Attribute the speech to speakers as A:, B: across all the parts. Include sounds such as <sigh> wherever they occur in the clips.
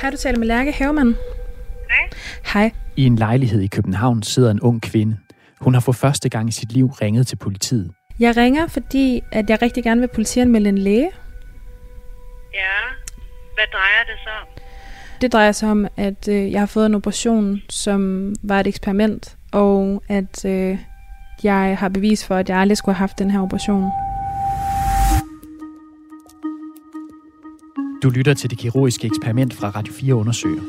A: Hej, du taler med Lærke Havemann.
B: Hej.
A: Hej.
C: I en lejlighed i København sidder en ung kvinde. Hun har for første gang i sit liv ringet til politiet.
A: Jeg ringer, fordi at jeg rigtig gerne vil politianmelde en læge.
B: Ja. Hvad drejer det så om?
A: Det drejer sig om, at øh, jeg har fået en operation, som var et eksperiment, og at øh, jeg har bevis for, at jeg aldrig skulle have haft den her operation.
C: Du lytter til det kirurgiske eksperiment fra Radio 4 undersøger.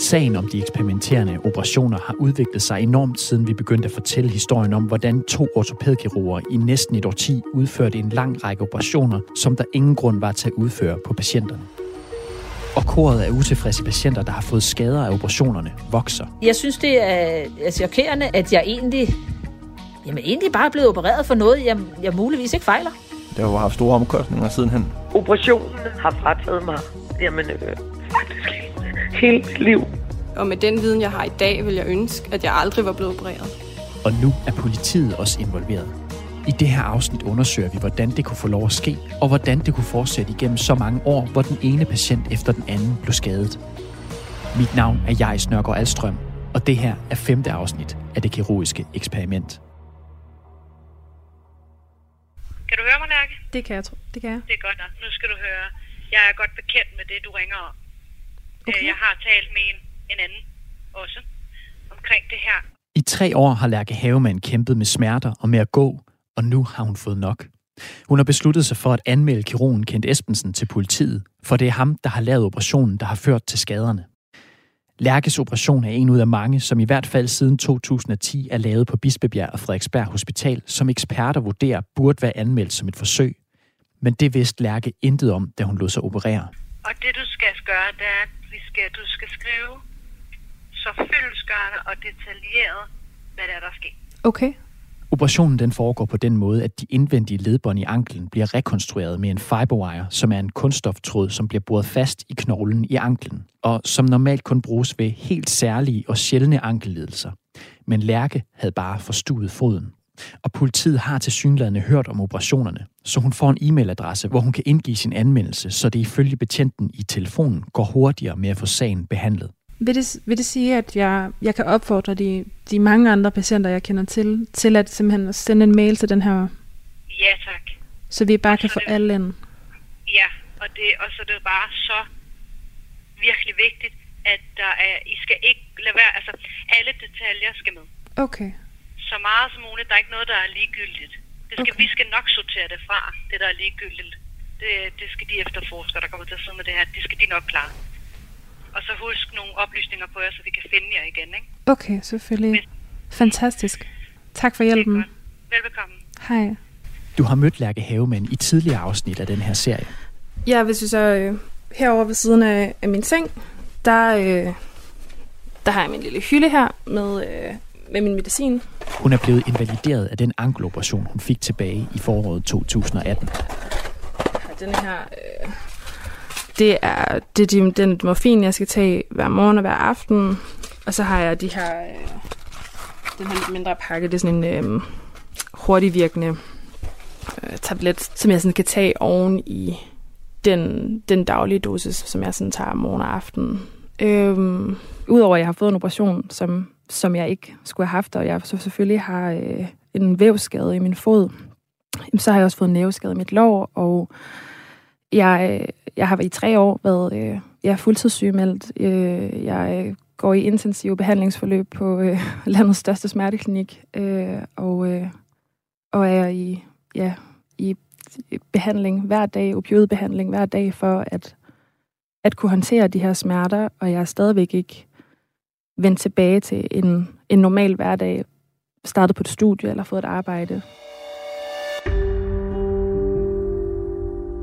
C: Sagen om de eksperimenterende operationer har udviklet sig enormt, siden vi begyndte at fortælle historien om, hvordan to ortopædkirurger i næsten et årti udførte en lang række operationer, som der ingen grund var til at udføre på patienterne. Og koret af utilfredse patienter, der har fået skader af operationerne, vokser.
D: Jeg synes, det er, altså, chokerende, at jeg egentlig, jamen, egentlig bare er blevet opereret for noget, jeg, jeg muligvis ikke fejler.
E: Det har jo haft store omkostninger sidenhen.
B: Operationen har frataget mig, jamen, øh, faktisk hele mit liv.
F: Og med den viden, jeg har i dag, vil jeg ønske, at jeg aldrig var blevet opereret.
C: Og nu er politiet også involveret. I det her afsnit undersøger vi, hvordan det kunne få lov at ske, og hvordan det kunne fortsætte igennem så mange år, hvor den ene patient efter den anden blev skadet. Mit navn er Jais Nørgaard Alstrøm, og det her er femte afsnit af det kirurgiske eksperiment.
A: Det kan jeg tro. Det kan jeg.
B: Det er godt nok. Nu skal du høre. Jeg er godt bekendt med det, du ringer om.
A: Okay.
B: Øh, Jeg har talt med en, en anden også omkring det her.
C: I tre år har Lærke Havemann kæmpet med smerter og med at gå, og nu har hun fået nok. Hun har besluttet sig for at anmelde kirurgen Kent Espensen til politiet, for det er ham, der har lavet operationen, der har ført til skaderne. Lærkes operation er en ud af mange, som i hvert fald siden 2010 er lavet på Bispebjerg og Frederiksberg Hospital, som eksperter vurderer burde være anmeldt som et forsøg. Men det vidste Lærke intet om, da hun lod sig operere.
B: Og det, du skal gøre, det er, at vi skal, du skal skrive så fyldesgørende og detaljeret, hvad der er, der sker.
A: Okay.
C: Operationen den foregår på den måde, at de indvendige ledbånd i anklen bliver rekonstrueret med en fiberwire, som er en kunststoftråd, som bliver boret fast i knoglen i anklen, og som normalt kun bruges ved helt særlige og sjældne ankellidelser. Men Lærke havde bare forstuet foden. Og politiet har til synlædende hørt om operationerne, så hun får en e-mailadresse, hvor hun kan indgive sin anmeldelse, så det ifølge betjenten i telefonen går hurtigere med at få sagen behandlet.
A: Vil det, vil det sige, at jeg, jeg kan opfordre de, de mange andre patienter, jeg kender til, til at simpelthen sende en mail til den her,
B: Ja, tak.
A: så vi bare kan få alle ind?
B: Ja, og, det, og så er det bare så virkelig vigtigt, at der er, I skal ikke lade være, altså alle detaljer skal med.
A: Okay.
B: Så meget som muligt, der er ikke noget, der er ligegyldigt. Det skal,
A: Okay.
B: Vi skal nok sortere det fra, det der er ligegyldigt. Det, det skal de efterforskere, der kommer til at sidde med det her, det skal de nok klare. Og så husk nogle oplysninger på jer, så vi kan finde jer igen, ikke?
A: Okay, selvfølgelig. Fantastisk. Tak for hjælpen.
B: Velbekomme.
A: Hej.
C: Du har mødt Lærke Havemann i tidligere afsnit af den her serie.
F: Ja, hvis vi så øh, herover ved siden af, af min seng, der, øh, der har jeg min lille hylde her med, øh, med min medicin.
C: Hun er blevet invalideret af den ankeloperation, hun fik tilbage i foråret 2018.
F: Og den her, øh, det er, det er de, den morfin, jeg skal tage hver morgen og hver aften. Og så har jeg de her, øh, den her lidt mindre pakke, det er sådan en øh, hurtigvirkende øh, tablet, som jeg sådan kan tage oven i den, den daglige dosis, som jeg sådan tager morgen og aften. Øhm, Udover at jeg har fået en operation, som, som jeg ikke skulle have haft, og jeg så selvfølgelig har øh, en vævsskade i min fod, jamen, så har jeg også fået en næveskade i mit lår, og jeg, øh, jeg har i tre år været øh, jeg er fuldtidssygemeldt. Øh, jeg øh, går i intensiv behandlingsforløb på øh, <laughs> landets største smerteklinik, øh, og, øh, og er i, ja, i behandling hver dag, opioidbehandling hver dag, for at, at kunne håndtere de her smerter, og jeg er stadigvæk ikke vendt tilbage til en, en normal hverdag, startet på et studie eller fået et arbejde.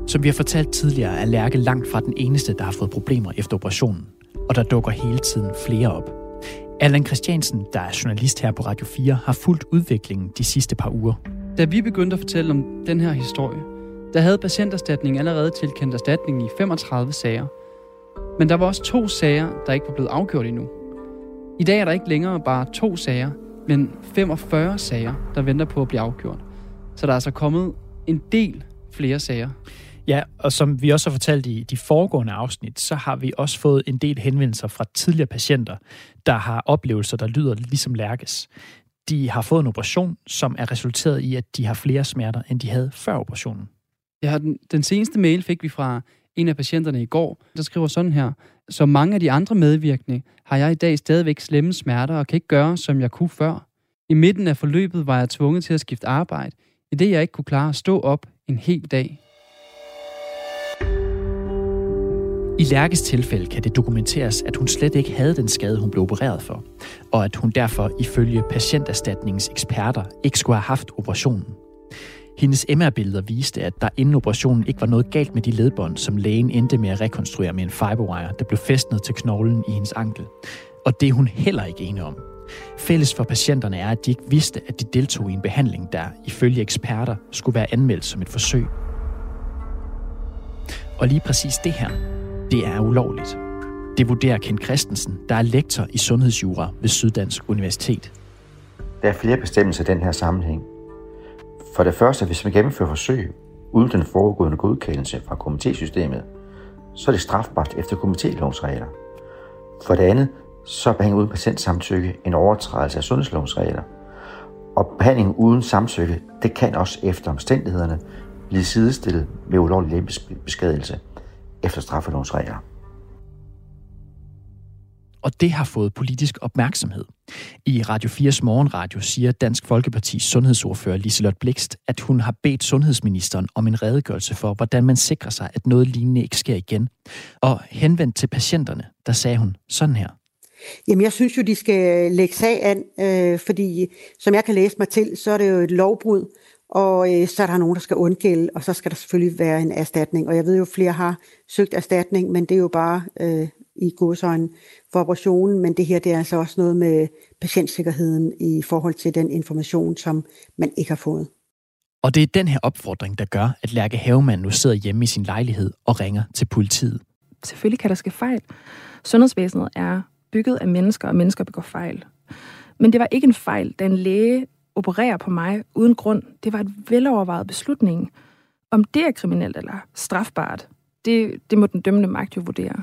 C: Som vi har fortalt tidligere, er Lærke langt fra den eneste, der har fået problemer efter operationen. Og der dukker hele tiden flere op. Allan Christiansen, der er journalist her på Radio 4, har fulgt udviklingen de sidste par uger.
G: Da vi begyndte at fortælle om den her historie, der havde patienterstatningen allerede tilkendt erstatning i 35 sager. Men der var også to sager, der ikke var blevet afgjort endnu. I dag er der ikke længere bare to sager, men 45 sager, der venter på at blive afgjort. Så der er altså kommet en del flere sager.
C: Ja, og som vi også har fortalt i de foregående afsnit, så har vi også fået en del henvendelser fra tidligere patienter, der har oplevelser, der lyder ligesom Lærkes. De har fået en operation, som er resulteret i, at de har flere smerter, end de havde før operationen.
G: Ja, den, den seneste mail fik vi fra en af patienterne i går, der skriver sådan her. Som mange af de andre medvirkende, har jeg i dag stadigvæk slemme smerter og kan ikke gøre, som jeg kunne før. I midten af forløbet var jeg tvunget til at skifte arbejde, i det jeg ikke kunne klare at stå op en hel dag.
C: I Lærkes tilfælde kan det dokumenteres, at hun slet ikke havde den skade, hun blev opereret for, og at hun derfor ifølge patienterstatningens eksperter ikke skulle have haft operationen. Hendes MR-billeder viste, at der inden operationen ikke var noget galt med de ledbånd, som lægen endte med at rekonstruere med en fiberwire, der blev fæstnet til knoglen i hendes ankel. Og det er hun heller ikke enig om. Fælles for patienterne er, at de ikke vidste, at de deltog i en behandling, der ifølge eksperter skulle være anmeldt som et forsøg. Og lige præcis det her, det er ulovligt. Det vurderer Ken Christensen, der er lektor i sundhedsjura ved Syddansk Universitet.
H: Der er flere bestemmelser i den her sammenhæng. For det første, hvis man gennemfører forsøg uden den foregående godkendelse fra komitésystemet, så er det strafbart efter komitélovens regler. For det andet, så er behandling uden patientsamtykke en overtrædelse af sundhedslovens regler. Og behandling uden samtykke, det kan også efter omstændighederne blive sidestillet med ulovlig lempesbeskadigelse efter straffelovens regler.
C: Og det har fået politisk opmærksomhed. I Radio 4's morgenradio siger Dansk Folkepartis sundhedsordfører Liselot Blikst, at hun har bedt sundhedsministeren om en redegørelse for, hvordan man sikrer sig, at noget lignende ikke sker igen. Og henvendt til patienterne, der sagde hun sådan her.
I: Jamen, jeg synes jo, de skal lægge sag an, øh, fordi som jeg kan læse mig til, så er det jo et lovbrud, og øh, så er der nogen, der skal undgælde, og så skal der selvfølgelig være en erstatning. Og jeg ved jo, flere har søgt erstatning, men det er jo bare øh, i godsøjne for operationen, men det her det er altså også noget med patientsikkerheden i forhold til den information, som man ikke har fået.
C: Og det er den her opfordring, der gør, at Lærke Havemann nu sidder hjemme i sin lejlighed og ringer til politiet.
F: Selvfølgelig kan der ske fejl. Sundhedsvæsenet er bygget af mennesker, og mennesker begår fejl. Men det var ikke en fejl, da en læge opererer på mig uden grund. Det var et velovervejet beslutning. Om det er kriminelt eller strafbart, det, det må den dømmende magt jo vurdere.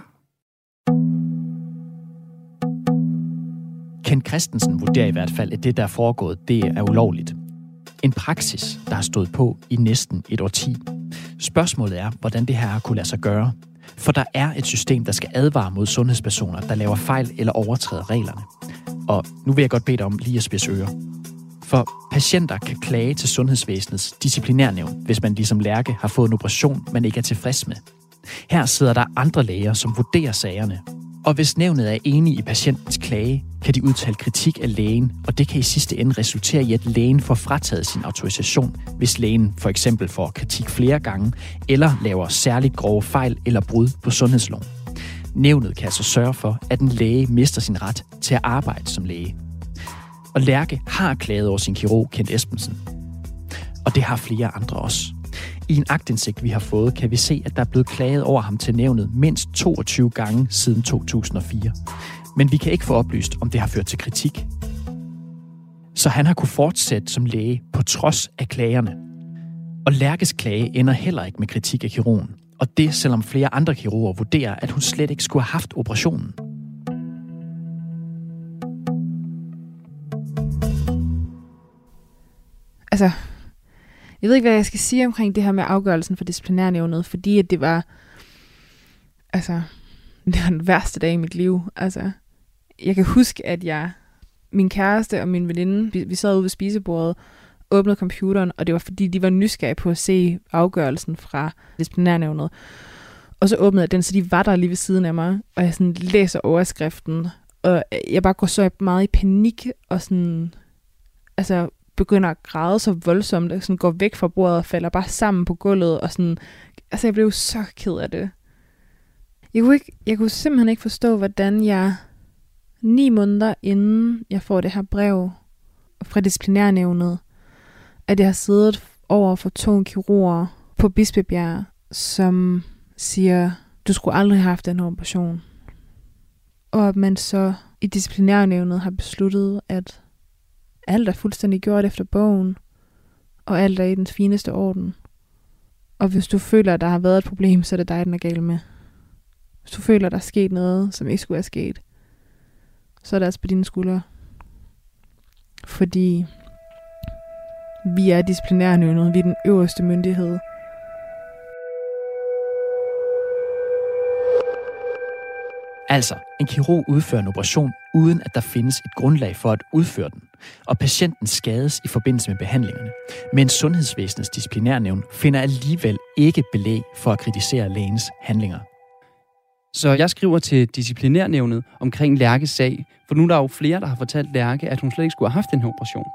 C: Ken Christensen vurderer i hvert fald, at det, der er foregået, det er ulovligt. En praksis, der har stået på i næsten et årti. Spørgsmålet er, hvordan det her har kunne lade sig gøre. For der er et system, der skal advare mod sundhedspersoner, der laver fejl eller overtræder reglerne. Og nu vil jeg godt bede dig om lige at spidse ører. For patienter kan klage til sundhedsvæsenets disciplinærnævn, hvis man ligesom Lærke har fået en operation, man ikke er tilfreds med. Her sidder der andre læger, som vurderer sagerne. Og hvis nævnet er enige i patientens klage, kan de udtale kritik af lægen, og det kan i sidste ende resultere i, at lægen får frataget sin autorisation, hvis lægen for eksempel får kritik flere gange, eller laver særligt grove fejl eller brud på sundhedsloven. Nævnet kan altså sørge for, at en læge mister sin ret til at arbejde som læge. Og Lærke har klaget over sin kirurg, Kent Espensen. Og det har flere andre også. I en agtindsigt, vi har fået, kan vi se, at der er blevet klaget over ham til nævnet mindst 22 gange siden 2004. Men vi kan ikke få oplyst, om det har ført til kritik. Så han har kunne fortsætte som læge på trods af klagerne. Og Lærkes klage ender heller ikke med kritik af kirurgen. Og det selvom flere andre kirurger vurderer, at hun slet ikke skulle have haft operationen.
A: Altså, jeg ved ikke, hvad jeg skal sige omkring det her med afgørelsen for disciplinærnævnet, fordi at det var, altså, <laughs> det var den værste dag i mit liv. Altså, jeg kan huske, at jeg, min kæreste og min veninde, vi, vi sad ude ved spisebordet, åbnede computeren, og det var fordi, de var nysgerrige på at se afgørelsen fra disciplinærnævnet. Og så åbnede jeg den, så de var der lige ved siden af mig, og jeg sådan læser overskriften, og jeg bare går så meget i panik, og sådan, altså begynder at græde så voldsomt, og sådan går væk fra bordet og falder bare sammen på gulvet, og sådan, altså jeg blev så ked af det. Jeg kunne, ikke, jeg kunne simpelthen ikke forstå, hvordan jeg ni måneder inden jeg får det her brev fra disciplinærnævnet, at jeg har siddet over for to kirurger på Bispebjerg, som siger, du skulle aldrig have haft den her operation. Og at man så i disciplinærnævnet har besluttet, at alt er fuldstændig gjort efter bogen, og alt er i den fineste orden. Og hvis du føler, at der har været et problem, så er det dig, den er gal med. Hvis du føler, at der er sket noget, som ikke skulle have sket, så er det altså på dine skuldre. Fordi vi er disciplinærnævnet, vi er den øverste myndighed.
C: Altså, en kirurg udfører en operation, uden at der findes et grundlag for at udføre den, og patienten skades i forbindelse med behandlingerne. Men Sundhedsvæsenets disciplinærnævn finder alligevel ikke belæg for at kritisere lægens handlinger.
G: Så jeg skriver til disciplinærnævnet omkring Lærkes sag, for nu er der jo flere, der har fortalt Lærke, at hun slet ikke skulle have haft den her operation.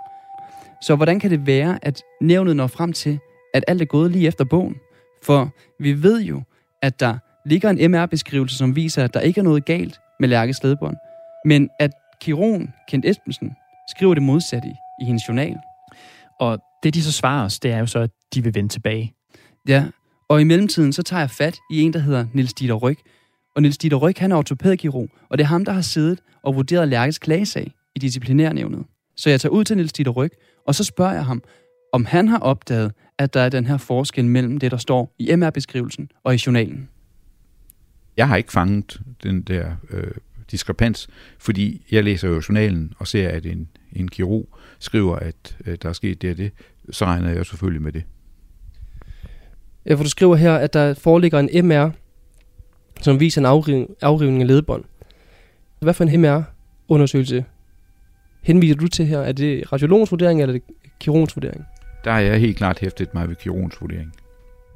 G: Så hvordan kan det være, at nævnet når frem til, at alt er gået lige efter bogen? For vi ved jo, at der ligger en MR-beskrivelse, som viser, at der ikke er noget galt med Lærkes ledbånd, men at kirurgen Kent Esbensen skriver det modsatte i, i hendes journal.
C: Og det, de så svarer os, det er jo så, at de vil vende tilbage.
G: Ja, og i mellemtiden så tager jeg fat i en, der hedder Nils Dieter Ryg. Og Nils Dieter Ryg, han er ortopædkirurg, og det er ham, der har siddet og vurderet Lærkes klagesag i disciplinærnævnet. Så jeg tager ud til Nils Dieter Ryg, og så spørger jeg ham, om han har opdaget, at der er den her forskel mellem det, der står i MR-beskrivelsen og i journalen.
J: Jeg har ikke fanget den der øh, diskrepans, fordi jeg læser jo journalen og ser, at en, en kirurg skriver, at øh, der er sket det og det, så regner jeg selvfølgelig med det.
K: Ja, for du skriver her, at der foreligger en MR, som viser en afriv, afrivning af ledbånd. Hvad for en MR-undersøgelse henviser du til her? Er det radiologens vurdering, eller er det kirurgens vurdering?
J: Der er jeg helt klart hæftet mig ved kirurgens vurdering.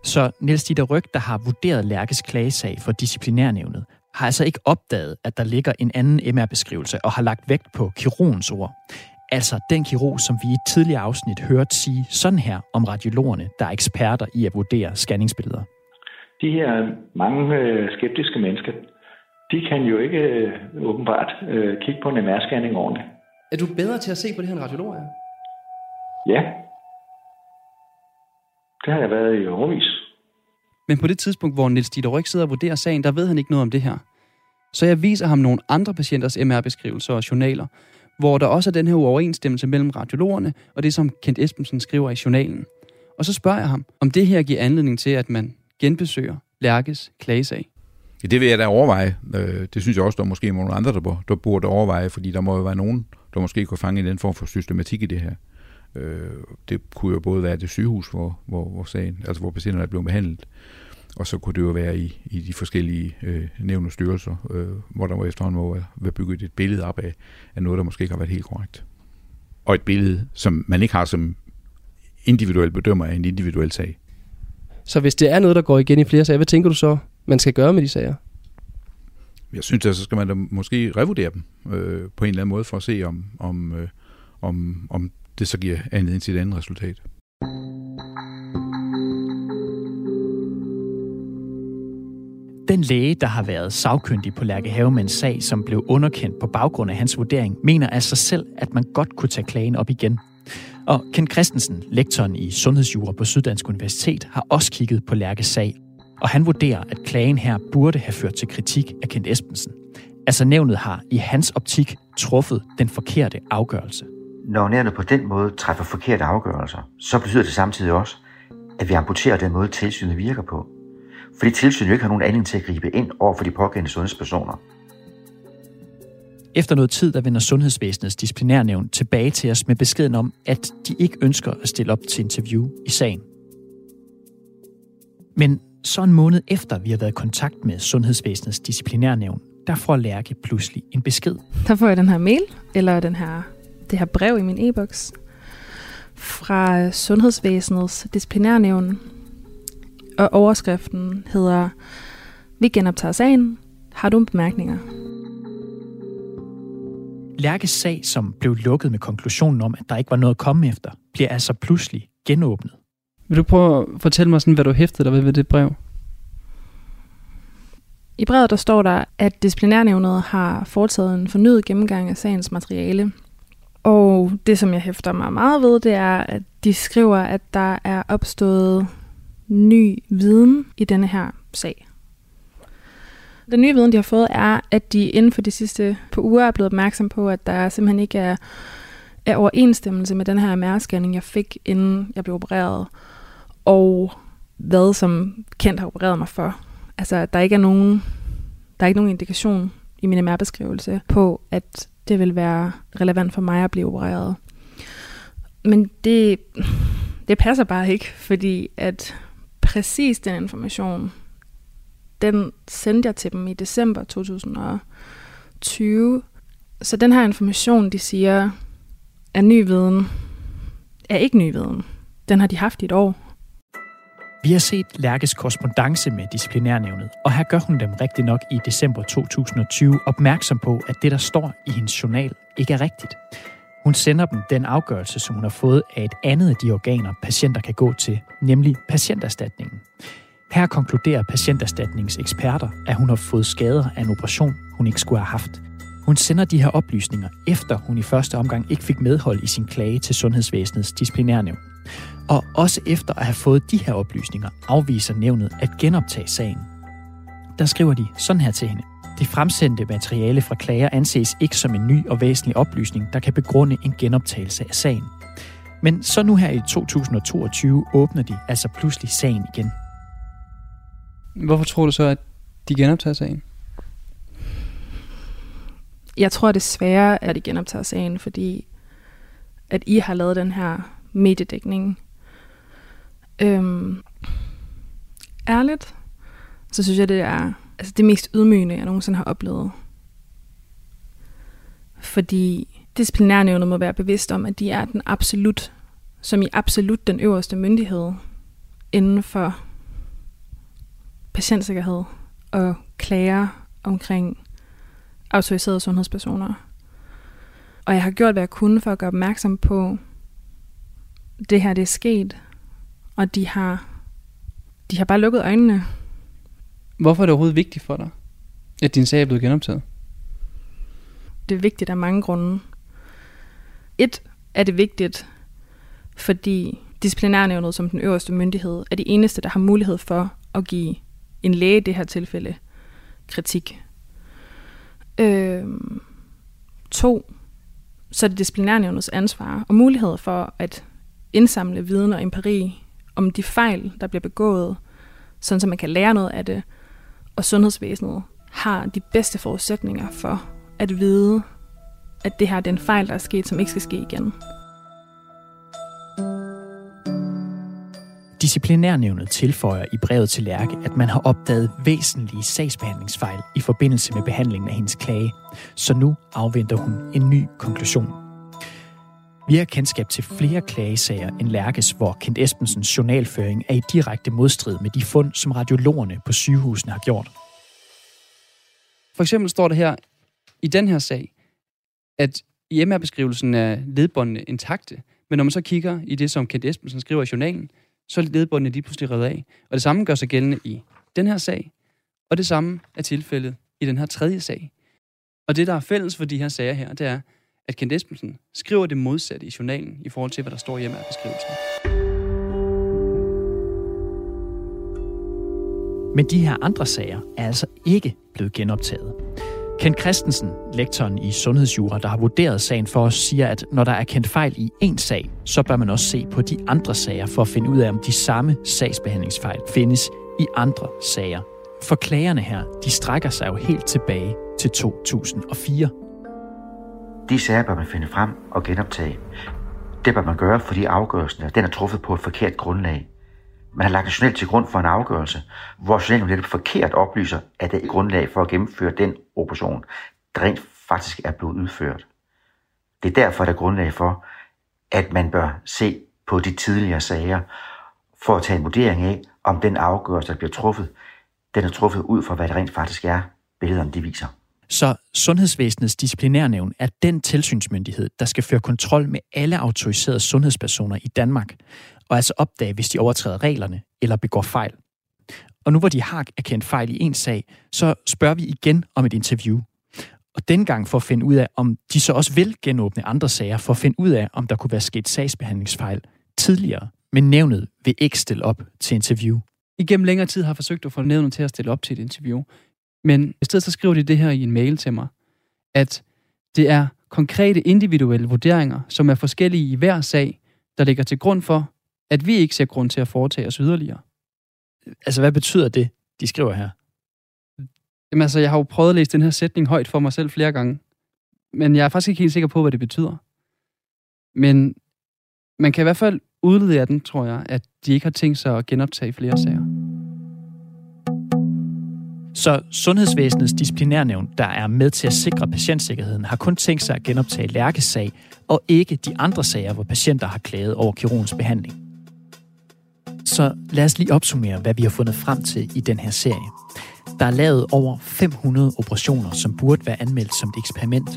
C: Så Niels Dieter Ryg, der har vurderet Lærkes klagesag for disciplinærnævnet, har altså ikke opdaget, at der ligger en anden MR-beskrivelse og har lagt vægt på kirurgens ord. Altså den kirurg, som vi i et tidligere afsnit hørte sige sådan her om radiologerne, der er eksperter i at vurdere scanningsbilleder.
L: De her mange øh, skeptiske mennesker, de kan jo ikke øh, åbenbart øh, kigge på en MR-scanning ordentligt.
K: Er du bedre til at se på det her end radiolog er?
L: Ja. Det har jeg været i overvis.
G: Men på det tidspunkt, hvor Niels Dieter Ryg sidder og vurderer sagen, der ved han ikke noget om det her. Så jeg viser ham nogle andre patienters MR-beskrivelser og journaler, hvor der også er den her uoverensstemmelse mellem radiologerne og det, som Kent Esbensen skriver i journalen. Og så spørger jeg ham, om det her giver anledning til, at man genbesøger Lærkes klagesag.
J: Ja, det vil jeg da overveje. Øh, det synes jeg også, der er måske nogle andre, der, der burde overveje, fordi der må jo være nogen, der måske kunne fange den form for systematik i det her. Øh, det kunne jo både være det sygehus, hvor, hvor, hvor, sagen, altså hvor patienterne er blevet behandlet, og så kunne det jo være i, i de forskellige øh, nævne styrelser, øh, hvor der må efterhånden må være bygget et billede op af, af noget, der måske ikke har været helt korrekt. Og et billede, som man ikke har som individuel bedømmer af en individuel sag.
K: Så hvis det er noget, der går igen i flere sager, hvad tænker du så, man skal gøre med de sager?
J: Jeg synes, at så skal man da måske revurdere dem øh, på en eller anden måde, for at se, om, om, øh, om, om det så giver anledning til et andet resultat.
C: Den læge, der har været sagkyndig på Lærke Havemands sag, som blev underkendt på baggrund af hans vurdering, mener af sig selv, at man godt kunne tage klagen op igen. Og Ken Christensen, lektoren i Sundhedsjura på Syddansk Universitet, har også kigget på Lærkes sag. Og han vurderer, at klagen her burde have ført til kritik af Kent Espensen. Altså nævnet har i hans optik truffet den forkerte afgørelse.
H: Når nævnet på den måde træffer forkerte afgørelser, så betyder det samtidig også, at vi amputerer den måde, tilsynet virker på. Fordi tilsynet jo ikke har nogen anledning til at gribe ind over for de pågældende sundhedspersoner.
C: Efter noget tid, der vender Sundhedsvæsenets disciplinærnævn tilbage til os med beskeden om, at de ikke ønsker at stille op til interview i sagen. Men så en måned efter, vi har været i kontakt med Sundhedsvæsenets disciplinærnævn, der får Lærke pludselig en besked.
F: Der får jeg den her mail, eller den her, det her brev i min e-boks, fra Sundhedsvæsenets disciplinærnævn. Og overskriften hedder, vi genoptager sagen. Har du bemærkninger?
C: Lærkes sag, som blev lukket med konklusionen om, at der ikke var noget at komme efter, bliver altså pludselig genåbnet.
G: Vil du prøve at fortælle mig, sådan, hvad du hæftede dig ved ved det brev?
F: I brevet der står der, at disciplinærnævnet har foretaget en fornyet gennemgang af sagens materiale. Og det, som jeg hæfter mig meget ved, det er, at de skriver, at der er opstået ny viden i denne her sag. Den nye viden, de har fået, er, at de inden for de sidste par uger er blevet opmærksom på, at der simpelthen ikke er, er overensstemmelse med den her MR-scanning, jeg fik, inden jeg blev opereret, og hvad som kendt har opereret mig for. Altså, der ikke er nogen, der er ikke nogen indikation i min MR-beskrivelse på, at det vil være relevant for mig at blive opereret. Men det, det passer bare ikke, fordi at præcis den information, den sendte jeg til dem i december 2020. Så den her information, de siger, er ny viden, er ikke ny viden. Den har de haft i et år.
C: Vi har set Lærkes korrespondence med disciplinærnævnet, og her gør hun dem rigtig nok i december 2020 opmærksom på, at det, der står i hendes journal, ikke er rigtigt. Hun sender dem den afgørelse, som hun har fået af et andet af de organer, patienter kan gå til, nemlig patienterstatningen. Her konkluderer patienterstatningens eksperter, at hun har fået skader af en operation, hun ikke skulle have haft. Hun sender de her oplysninger, efter hun i første omgang ikke fik medhold i sin klage til Sundhedsvæsenets disciplinærnævn. Og også efter at have fået de her oplysninger, afviser nævnet at genoptage sagen. Der skriver de sådan her til hende. Det fremsendte materiale fra klager anses ikke som en ny og væsentlig oplysning, der kan begrunde en genoptagelse af sagen. Men så nu her i 2022 åbner de altså pludselig sagen igen.
G: Hvorfor tror du så, at de genoptager sagen?
F: Jeg tror desværre, at de genoptager sagen, fordi at I har lavet den her mediedækning. Øhm, ærligt, så synes jeg, det er altså det mest ydmygende, jeg nogensinde har oplevet. Fordi disciplinærnævnet må være bevidst om, at de er den absolut, som i absolut den øverste myndighed inden for patientsikkerhed og klager omkring autoriserede sundhedspersoner. Og jeg har gjort, hvad jeg kunne for at gøre opmærksom på, det her det er sket, og de har, de har bare lukket øjnene.
G: Hvorfor er det overhovedet vigtigt for dig, at din sag er blevet genoptaget?
F: Det er vigtigt af mange grunde. Et er det vigtigt, fordi disciplinærnævnet som den øverste myndighed er de eneste, der har mulighed for at give en læge i det her tilfælde kritik. Øhm, to, så er det disciplinærnævnets ansvar og mulighed for at indsamle viden og empiri om de fejl, der bliver begået, sådan så man kan lære noget af det, og sundhedsvæsenet har de bedste forudsætninger for at vide, at det her er den fejl, der er sket, som ikke skal ske igen.
C: Disciplinærnævnet tilføjer i brevet til Lærke, at man har opdaget væsentlige sagsbehandlingsfejl i forbindelse med behandlingen af hendes klage, så nu afventer hun en ny konklusion. Vi har kendskab til flere klagesager end Lærkes, hvor Kent Espensens journalføring er i direkte modstrid med de fund, som radiologerne på sygehusene har gjort.
G: For eksempel står der her i den her sag, at i MR-beskrivelsen er ledbåndene intakte, men når man så kigger i det, som Kent Espensen skriver i journalen, så er ledbåndene lige pludselig reddet af. Og det samme gør sig gældende i den her sag, og det samme er tilfældet i den her tredje sag. Og det, der er fælles for de her sager her, det er, at Kent Espensen skriver det modsatte i journalen i forhold til, hvad der står i af beskrivelsen.
C: Men de her andre sager er altså ikke blevet genoptaget. Kent Christensen, lektoren i sundhedsjura, der har vurderet sagen for os, siger, at når der er kendt fejl i én sag, så bør man også se på de andre sager for at finde ud af, om de samme sagsbehandlingsfejl findes i andre sager. For klagerne her, de strækker sig jo helt tilbage til 2004.
H: De sager bør man finde frem og genoptage. Det bør man gøre, fordi afgørelsen den er truffet på et forkert grundlag. Man har lagt journal til grund for en afgørelse, hvor journalen netop forkert oplyser, at det er grundlag for at gennemføre den operation, der rent faktisk er blevet udført. Det er derfor, der er grundlag for, at man bør se på de tidligere sager, for at tage en vurdering af, om den afgørelse, der bliver truffet, den er truffet ud fra, hvad det rent faktisk er, billederne de viser.
C: Så Sundhedsvæsenets disciplinærnævn er den tilsynsmyndighed, der skal føre kontrol med alle autoriserede sundhedspersoner i Danmark, og altså opdage, hvis de overtræder reglerne eller begår fejl. Og nu hvor de har erkendt fejl i en sag, så spørger vi igen om et interview. Og dengang for at finde ud af, om de så også vil genåbne andre sager, for at finde ud af, om der kunne være sket sagsbehandlingsfejl tidligere. Men nævnet vil ikke stille op til interview.
G: Igennem længere tid har jeg forsøgt at få nævnet til at stille op til et interview. Men i stedet så skriver de det her i en mail til mig, at det er konkrete individuelle vurderinger, som er forskellige i hver sag, der ligger til grund for, at vi ikke ser grund til at foretage os yderligere.
C: Altså, hvad betyder det, de skriver her?
G: Jamen altså, jeg har jo prøvet at læse den her sætning højt for mig selv flere gange. Men jeg er faktisk ikke helt sikker på, hvad det betyder. Men man kan i hvert fald udlede af den, tror jeg, at de ikke har tænkt sig at genoptage flere sager.
C: Så Sundhedsvæsenets disciplinærnævn, der er med til at sikre patientsikkerheden, har kun tænkt sig at genoptage Lærkes sag, og ikke de andre sager, hvor patienter har klaget over kirurgens behandling. Så lad os lige opsummere, hvad vi har fundet frem til i den her serie. Der er lavet over 500 operationer, som burde være anmeldt som et eksperiment.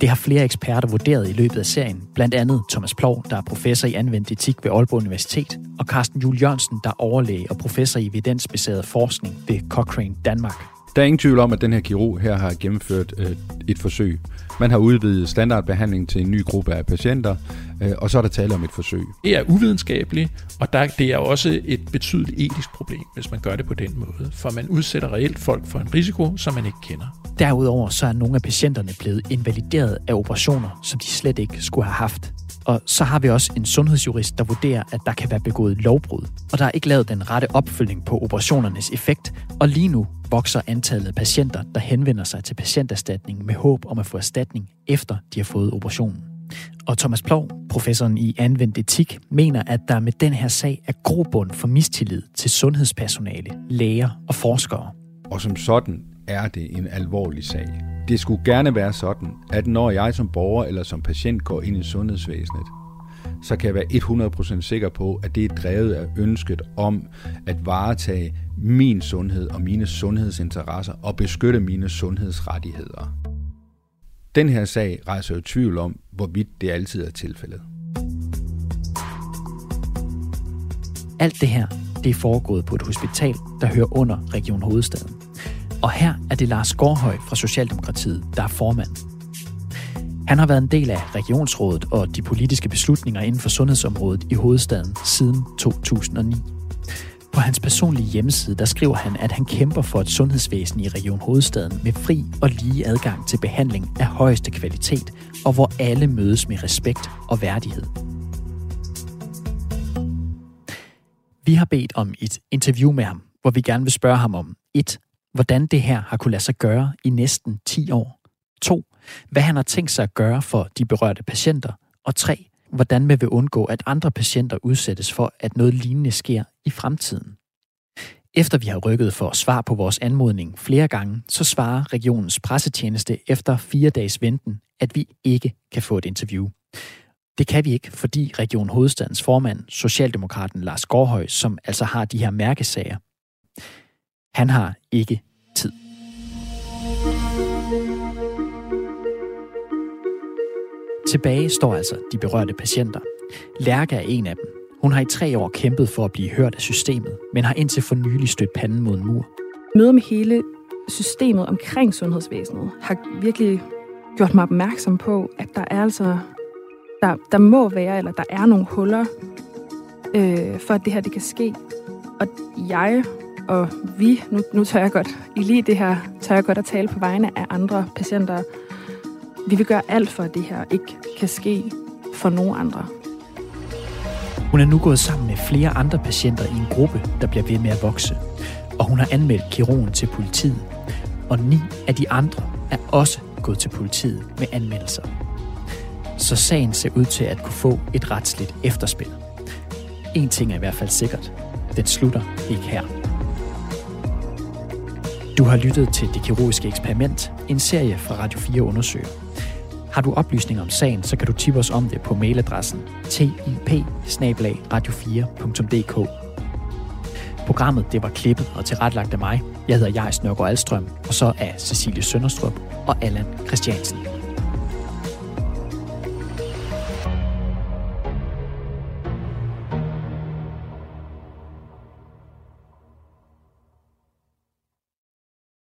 C: Det har flere eksperter vurderet i løbet af serien, blandt andet Thomas Plov, der er professor i anvendt etik ved Aalborg Universitet, og Carsten Jul Jørgensen, der er overlæge og professor i evidensbaseret forskning ved Cochrane Danmark.
J: Der er ingen tvivl om, at den her kirurg her har gennemført øh, et forsøg. Man har udvidet standardbehandling til en ny gruppe af patienter, øh, og så er der tale om et forsøg.
M: Det er uvidenskabeligt, og der, det er også et betydeligt etisk problem, hvis man gør det på den måde. For man udsætter reelt folk for en risiko, som man ikke kender.
C: Derudover så er nogle af patienterne blevet invalideret af operationer, som de slet ikke skulle have haft. Og så har vi også en sundhedsjurist, der vurderer, at der kan være begået lovbrud. Og der er ikke lavet den rette opfølgning på operationernes effekt. Og lige nu vokser antallet af patienter, der henvender sig til patienterstatning med håb om at få erstatning efter de har fået operationen. Og Thomas Plov, professoren i anvendt etik, mener, at der med den her sag er grobund for mistillid til sundhedspersonale, læger og forskere.
J: Og som sådan er det en alvorlig sag. Det skulle gerne være sådan, at når jeg som borger eller som patient går ind i sundhedsvæsenet, så kan jeg være 100% sikker på, at det er drevet af ønsket om at varetage min sundhed og mine sundhedsinteresser og beskytte mine sundhedsrettigheder. Den her sag rejser jo tvivl om, hvorvidt det altid er tilfældet.
C: Alt det her, det er foregået på et hospital, der hører under Region Hovedstaden. Og her er det Lars Gårdhøj fra Socialdemokratiet, der er formand. Han har været en del af regionsrådet og de politiske beslutninger inden for sundhedsområdet i hovedstaden siden 2009. På hans personlige hjemmeside, der skriver han, at han kæmper for et sundhedsvæsen i Region Hovedstaden med fri og lige adgang til behandling af højeste kvalitet, og hvor alle mødes med respekt og værdighed. Vi har bedt om et interview med ham, hvor vi gerne vil spørge ham om 1. Hvordan det her har kunne lade sig gøre i næsten 10 år. 2. Hvad han har tænkt sig at gøre for de berørte patienter. Og 3 hvordan man vil undgå, at andre patienter udsættes for, at noget lignende sker i fremtiden. Efter vi har rykket for svar på vores anmodning flere gange, så svarer regionens pressetjeneste efter fire dages venten, at vi ikke kan få et interview. Det kan vi ikke, fordi Region Hovedstadens formand, Socialdemokraten Lars Gårdhøj, som altså har de her mærkesager, han har ikke Tilbage står altså de berørte patienter. Lærke er en af dem. Hun har i tre år kæmpet for at blive hørt af systemet, men har indtil for nylig stødt panden mod en mur.
F: Møder med hele systemet omkring sundhedsvæsenet har virkelig gjort mig opmærksom på, at der er altså der, der må være, eller der er nogle huller, øh, for at det her det kan ske. Og jeg og vi, nu, nu tør jeg godt, i lige det her, tør jeg godt at tale på vegne af andre patienter, vi vil gøre alt for, at det her ikke kan ske for nogen andre.
C: Hun er nu gået sammen med flere andre patienter i en gruppe, der bliver ved med at vokse. Og hun har anmeldt kirurgen til politiet. Og ni af de andre er også gået til politiet med anmeldelser. Så sagen ser ud til at kunne få et retsligt efterspil. En ting er i hvert fald sikkert. Den slutter ikke her. Du har lyttet til Det Kirurgiske Eksperiment, en serie fra Radio 4 Undersøger. Har du oplysninger om sagen, så kan du tippe os om det på mailadressen tip 4dk Programmet det var klippet og tilrettelagt af mig. Jeg hedder Jais Nørgaard Alstrøm, og så af Cecilie Sønderstrup og Allan Christiansen.